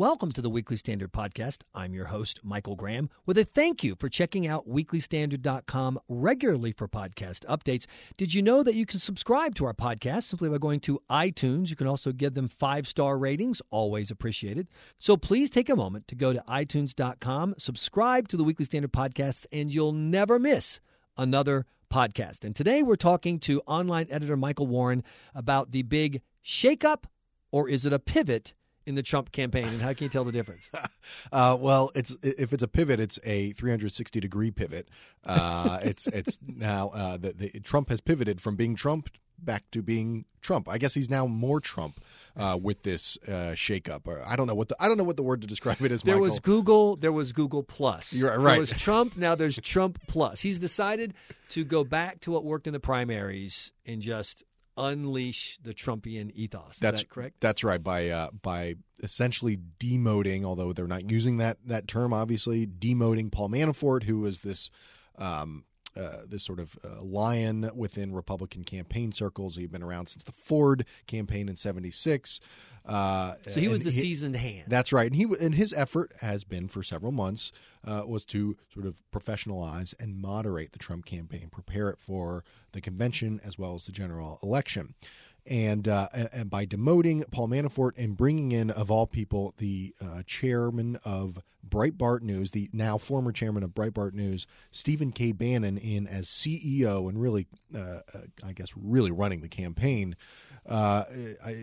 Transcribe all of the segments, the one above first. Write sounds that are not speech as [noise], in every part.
Welcome to the Weekly Standard Podcast. I'm your host, Michael Graham, with a thank you for checking out weeklystandard.com regularly for podcast updates. Did you know that you can subscribe to our podcast simply by going to iTunes? You can also give them five star ratings, always appreciated. So please take a moment to go to iTunes.com, subscribe to the Weekly Standard Podcasts, and you'll never miss another podcast. And today we're talking to online editor Michael Warren about the big shakeup, or is it a pivot? In the Trump campaign, and how can you tell the difference? [laughs] uh, well, it's if it's a pivot, it's a 360 degree pivot. Uh, it's it's [laughs] now uh, the, the, Trump has pivoted from being Trump back to being Trump. I guess he's now more Trump uh, with this uh, shakeup. I don't know what the I don't know what the word to describe it is. There Michael. was Google. There was Google Plus. You're right. There was Trump. Now there's Trump Plus. He's decided to go back to what worked in the primaries and just unleash the Trumpian ethos. Is that's that correct? That's right. By uh, by essentially demoting, although they're not using that that term, obviously demoting Paul Manafort, who was this. Um, uh, this sort of uh, lion within Republican campaign circles. He'd been around since the Ford campaign in '76. Uh, so he was the he, seasoned hand. That's right, and he and his effort has been for several months uh, was to sort of professionalize and moderate the Trump campaign, prepare it for the convention as well as the general election and uh, and by demoting Paul Manafort and bringing in, of all people, the uh, chairman of Breitbart News, the now former chairman of Breitbart News, Stephen K. Bannon, in as CEO and really, uh, uh, I guess, really running the campaign. Uh,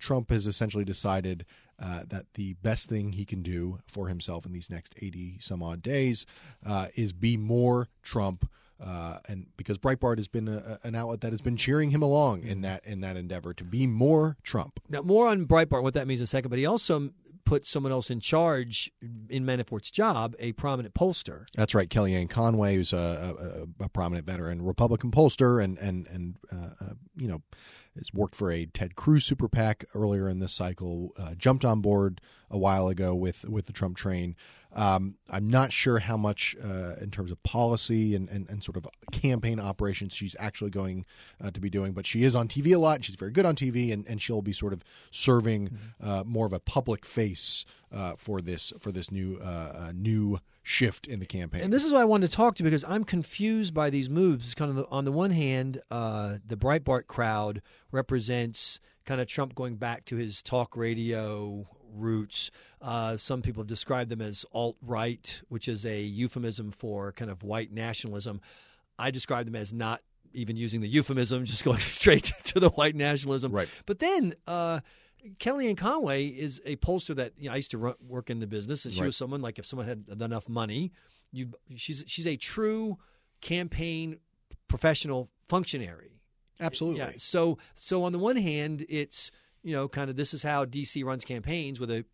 Trump has essentially decided uh, that the best thing he can do for himself in these next 80 some odd days uh, is be more Trump. Uh, and because Breitbart has been a, an outlet that has been cheering him along in that in that endeavor to be more Trump. Now, more on Breitbart, what that means in a second. But he also put someone else in charge in Manafort's job, a prominent pollster. That's right, Kellyanne Conway, who's a, a, a prominent veteran Republican pollster, and and and uh, uh, you know has worked for a Ted Cruz super PAC earlier in this cycle. Uh, jumped on board a while ago with with the Trump train. Um, I'm not sure how much uh, in terms of policy and, and, and, sort of campaign operations she's actually going uh, to be doing, but she is on TV a lot. And she's very good on TV, and, and she'll be sort of serving mm-hmm. uh, more of a public face uh, for this for this new uh, uh, new shift in the campaign. And this is what I wanted to talk to you because I'm confused by these moves. It's kind of the, on the one hand, the Breitbart crowd represents kind of Trump going back to his talk radio roots. Uh, some people have described them as alt right, which is a euphemism for kind of white nationalism. I describe them as not even using the euphemism, [laughs] just going [laughs] straight to the white nationalism. Right. But then uh, Kellyanne Conway is a pollster that you know, I used to run, work in the business, and she right. was someone like if someone had enough money, you she's she's a true campaign professional functionary. Absolutely. Yeah. So so on the one hand, it's you know, kind of this is how DC runs campaigns with a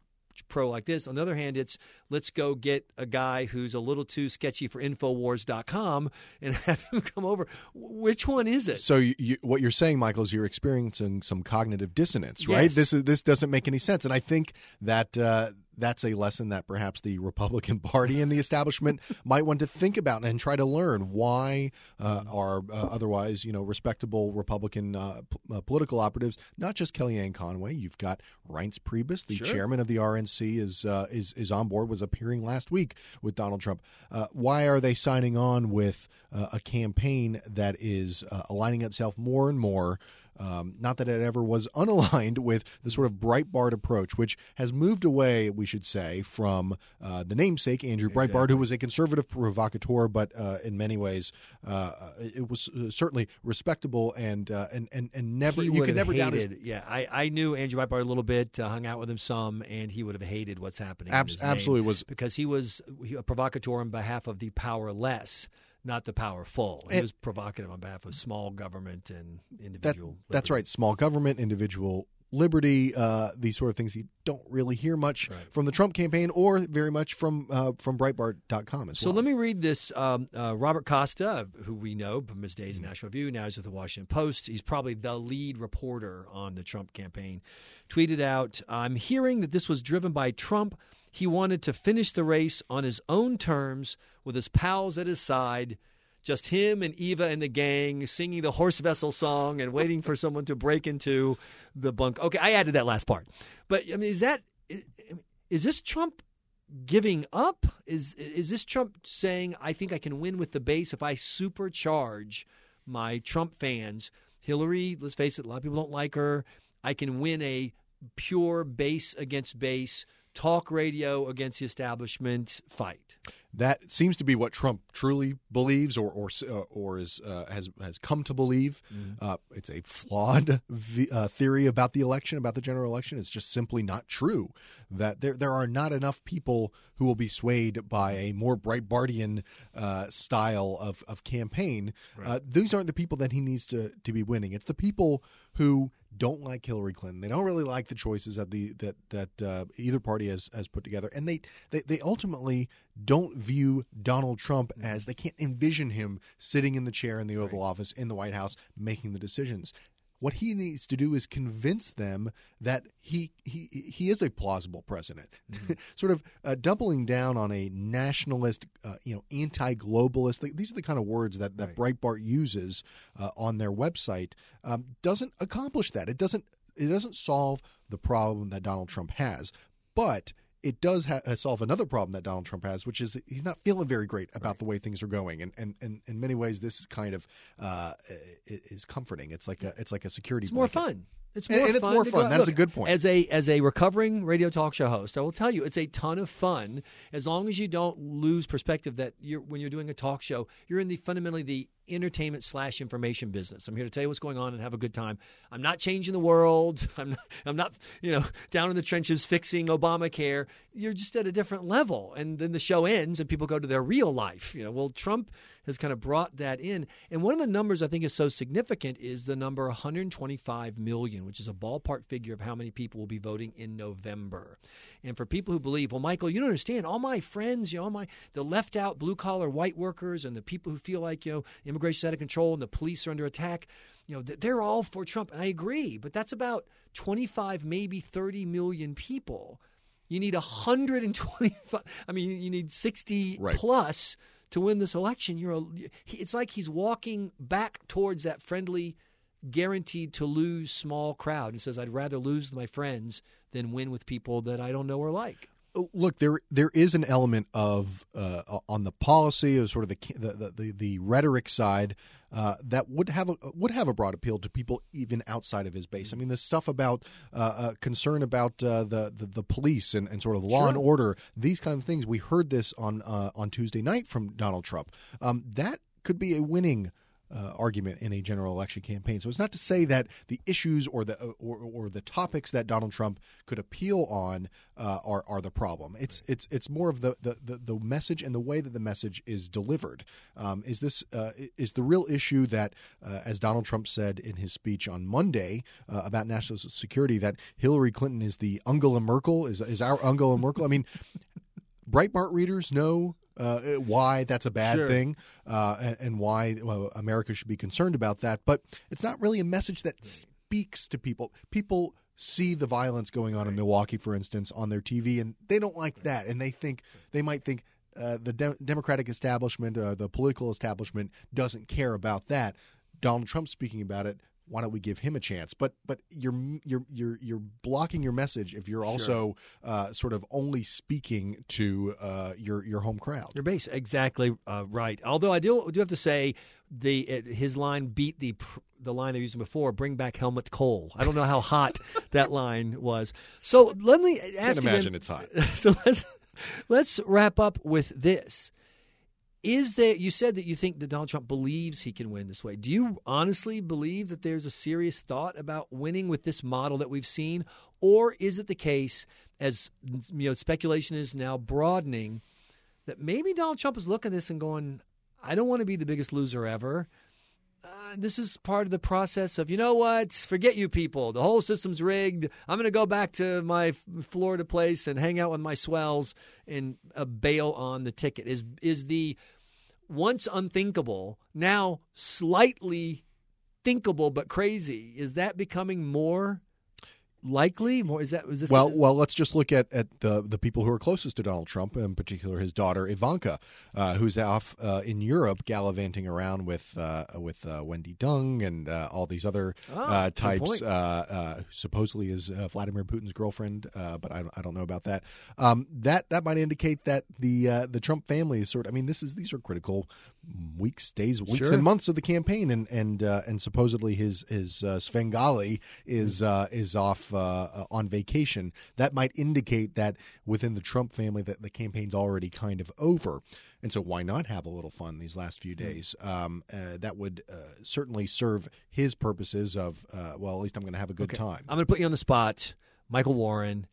pro like this. On the other hand, it's let's go get a guy who's a little too sketchy for Infowars.com and [laughs] have him come over. Which one is it? So you, you, what you're saying, Michael, is you're experiencing some cognitive dissonance, right? Yes. This is this doesn't make any sense, and I think that. Uh, that's a lesson that perhaps the Republican [laughs] Party and the establishment [laughs] might want to think about and try to learn why uh, are uh, otherwise, you know, respectable Republican uh, p- uh, political operatives, not just Kellyanne Conway. You've got Reince Priebus, the sure. chairman of the RNC, is uh, is is on board. Was appearing last week with Donald Trump. Uh, why are they signing on with a campaign that is aligning itself more and more? Um, not that it ever was [laughs] unaligned with the sort of Breitbart approach, which has moved away, we should say, from uh, the namesake Andrew Breitbart, exactly. who was a conservative provocateur, but uh, in many ways uh, it was uh, certainly respectable and uh, and and and never he you could never hated, doubt his. Yeah, I, I knew Andrew Breitbart a little bit, uh, hung out with him some, and he would have hated what's happening. Abs- absolutely was because he was a provocateur on behalf of the powerless not the powerful. He and, was provocative on behalf of small government and individual. That, that's right, small government, individual liberty, uh, these sort of things you don't really hear much right. from the Trump campaign or very much from uh, from Breitbart.com as so well. So let me read this. Um, uh, Robert Costa, who we know from his days mm-hmm. in National Review, now he's with the Washington Post. He's probably the lead reporter on the Trump campaign. Tweeted out, "I'm hearing that this was driven by Trump." He wanted to finish the race on his own terms with his pals at his side just him and Eva and the gang singing the Horst Wessel song and waiting for someone to break into the bunk. Okay, I added that last part. But I mean, is that is this Trump giving up? Is is this Trump saying I think I can win with the base if I supercharge my Trump fans? Hillary, let's face it, a lot of people don't like her. I can win a pure base against base talk radio against the establishment fight. That seems to be what Trump truly believes, or or uh, or is uh, has has come to believe. Mm-hmm. Uh, it's a flawed v- uh, theory about the election, about the general election. It's just simply not true. That there there are not enough people who will be swayed by a more Breitbartian uh, style of of campaign. Right. Uh, these aren't the people that he needs to to be winning. It's the people who don't like Hillary Clinton. They don't really like the choices that the that that uh, either party has has put together, and they, they they ultimately don't view Donald Trump mm-hmm. as they can't envision him sitting in the chair in the Oval right. Office in the White House making the decisions. What he needs to do is convince them that he he he is a plausible president, mm-hmm. [laughs] sort of uh, doubling down on a nationalist, uh, you know, anti-globalist. These are the kind of words that that right. Breitbart uses uh, on their website. Um, doesn't accomplish that. It doesn't it doesn't solve the problem that Donald Trump has, but it does ha- uh, solve another problem that Donald Trump has, which is he's not feeling very great about right. the way things are going, and, and, and in many ways, this kind of uh, is comforting. It's like a it's like a security. It's blanket. more fun. It's more and, and it's more fun. That is a good point. As a as a recovering radio talk show host, I will tell you it's a ton of fun as long as you don't lose perspective that you're when you're doing a talk show, you're in the fundamentally the entertainment slash information business. I'm here to tell you what's going on and have a good time. I'm not changing the world. [laughs] I'm not, I'm not you know down in the trenches fixing Obamacare. You're just at a different level, and then the show ends and people go to their real life. You know, well Trump has kind of brought that in. And one of the numbers I think is so significant is the number 125 million, which is a ballpark figure of how many people will be voting in November. And for people who believe, well, Michael, you don't understand. All my friends, you know, all my the left out blue collar white workers and the people who feel like you know immigration out of control and the police are under attack you know they're all for Trump and I agree but that's about 25 maybe 30 million people you need 125 I mean you need 60 right. plus to win this election. You're a, it's like he's walking back towards that friendly, guaranteed to lose small crowd and says, "I'd rather lose with my friends than win with people that I don't know or like." Look, there there is an element of uh, on the policy of sort of the the the, the rhetoric side uh, that would have a would have a broad appeal to people even outside of his base. I mean, the stuff about uh, uh concern about uh, the, the, the police and, and sort of law sure. and order, these kind of things. We heard this on uh, on Tuesday night from Donald Trump. Um, that could be a winning uh, argument in a general election campaign. So it's not to say that the issues or the or, or the topics that Donald Trump could appeal on uh, are are the problem. It's right. it's it's more of the, the, the the message and the way that the message is delivered. Um, is this uh, is the real issue that, uh, as Donald Trump said in his speech on Monday uh, about national security, that Hillary Clinton is the Angela Merkel is is our Angela Merkel? I mean. Breitbart readers know uh, why that's a bad sure. thing uh, and, and, why well, America should be concerned about that. But it's not really a message that speaks to people. People see the violence going on right. in Milwaukee, for instance, on their TV, and they don't like right. that, and they think they might think. Uh, the de- Democratic establishment, uh, the political establishment, doesn't care about that. Donald Trump speaking about it why don't we give him a chance? But but you're you're you're you're blocking your message if you're also sure. uh, sort of only speaking to uh, your your home crowd. Your base, exactly uh, right. Although I do do have to say the uh, his line beat the the line they're using before. Bring back Helmut Kohl. I don't know how hot [laughs] that line was. So let me ask. Can't imagine it's hot. [laughs] So let's let's wrap up with this. Is there, you said that you think that Donald Trump believes he can win this way. Do you honestly believe that there's a serious thought about winning with this model that we've seen? Or is it the case, as you know, speculation is now broadening, that maybe Donald Trump is looking at this and going, I don't want to be the biggest loser ever. Uh, this is part of the process of, you know what, forget you people. The whole system's rigged. I'm going to go back to my Florida place and hang out with my swells and uh, bail on the ticket. Is is the once unthinkable, now slightly thinkable but crazy. Is that becoming more likely? More is that was this? Well, well, let's just look at, at the the people who are closest to Donald Trump, in particular his daughter Ivanka, uh, who's off uh, in Europe gallivanting around with uh, with uh, Wendi Deng and uh, all these other Ah, good types. supposedly is Vladimir Putin's girlfriend, but I, I don't know about that. Um, that that might indicate that the the Trump family is sort. of, I mean, this is these are critical weeks, days, weeks, Sure. and months of the campaign, and and and supposedly his his Svengali is is off uh, on vacation, that might indicate that within the Trump family that the campaign's already kind of over. And so, why not have a little fun these last few days? Um, uh, that would uh, certainly serve his purposes of, uh, well, at least I'm going to have a good Okay. time. I'm going to put you on the spot, Michael Warren.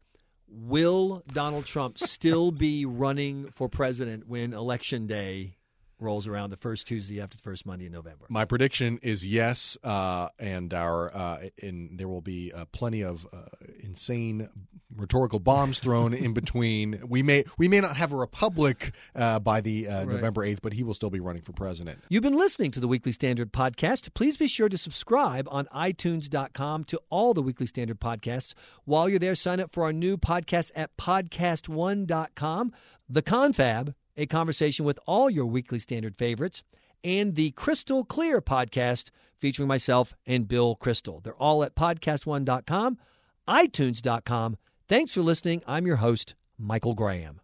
Will Donald Trump still be running for president when election day rolls around the first Tuesday after the first Monday in November? My prediction is yes, uh, and our uh, in there will be uh, plenty of uh, insane rhetorical bombs thrown in between. We may we may not have a republic uh, by the uh, November eighth, but he will still be running for president. You've been listening to the Weekly Standard podcast. Please be sure to subscribe on iTunes.com to all the Weekly Standard podcasts. While you're there, sign up for our new podcast at podcast1.com. The Confab, a conversation with all your Weekly Standard favorites, and the Kristol Clear podcast featuring myself and Bill Kristol. They're all at podcast1.com, iTunes.com. Thanks for listening. I'm your host, Michael Graham.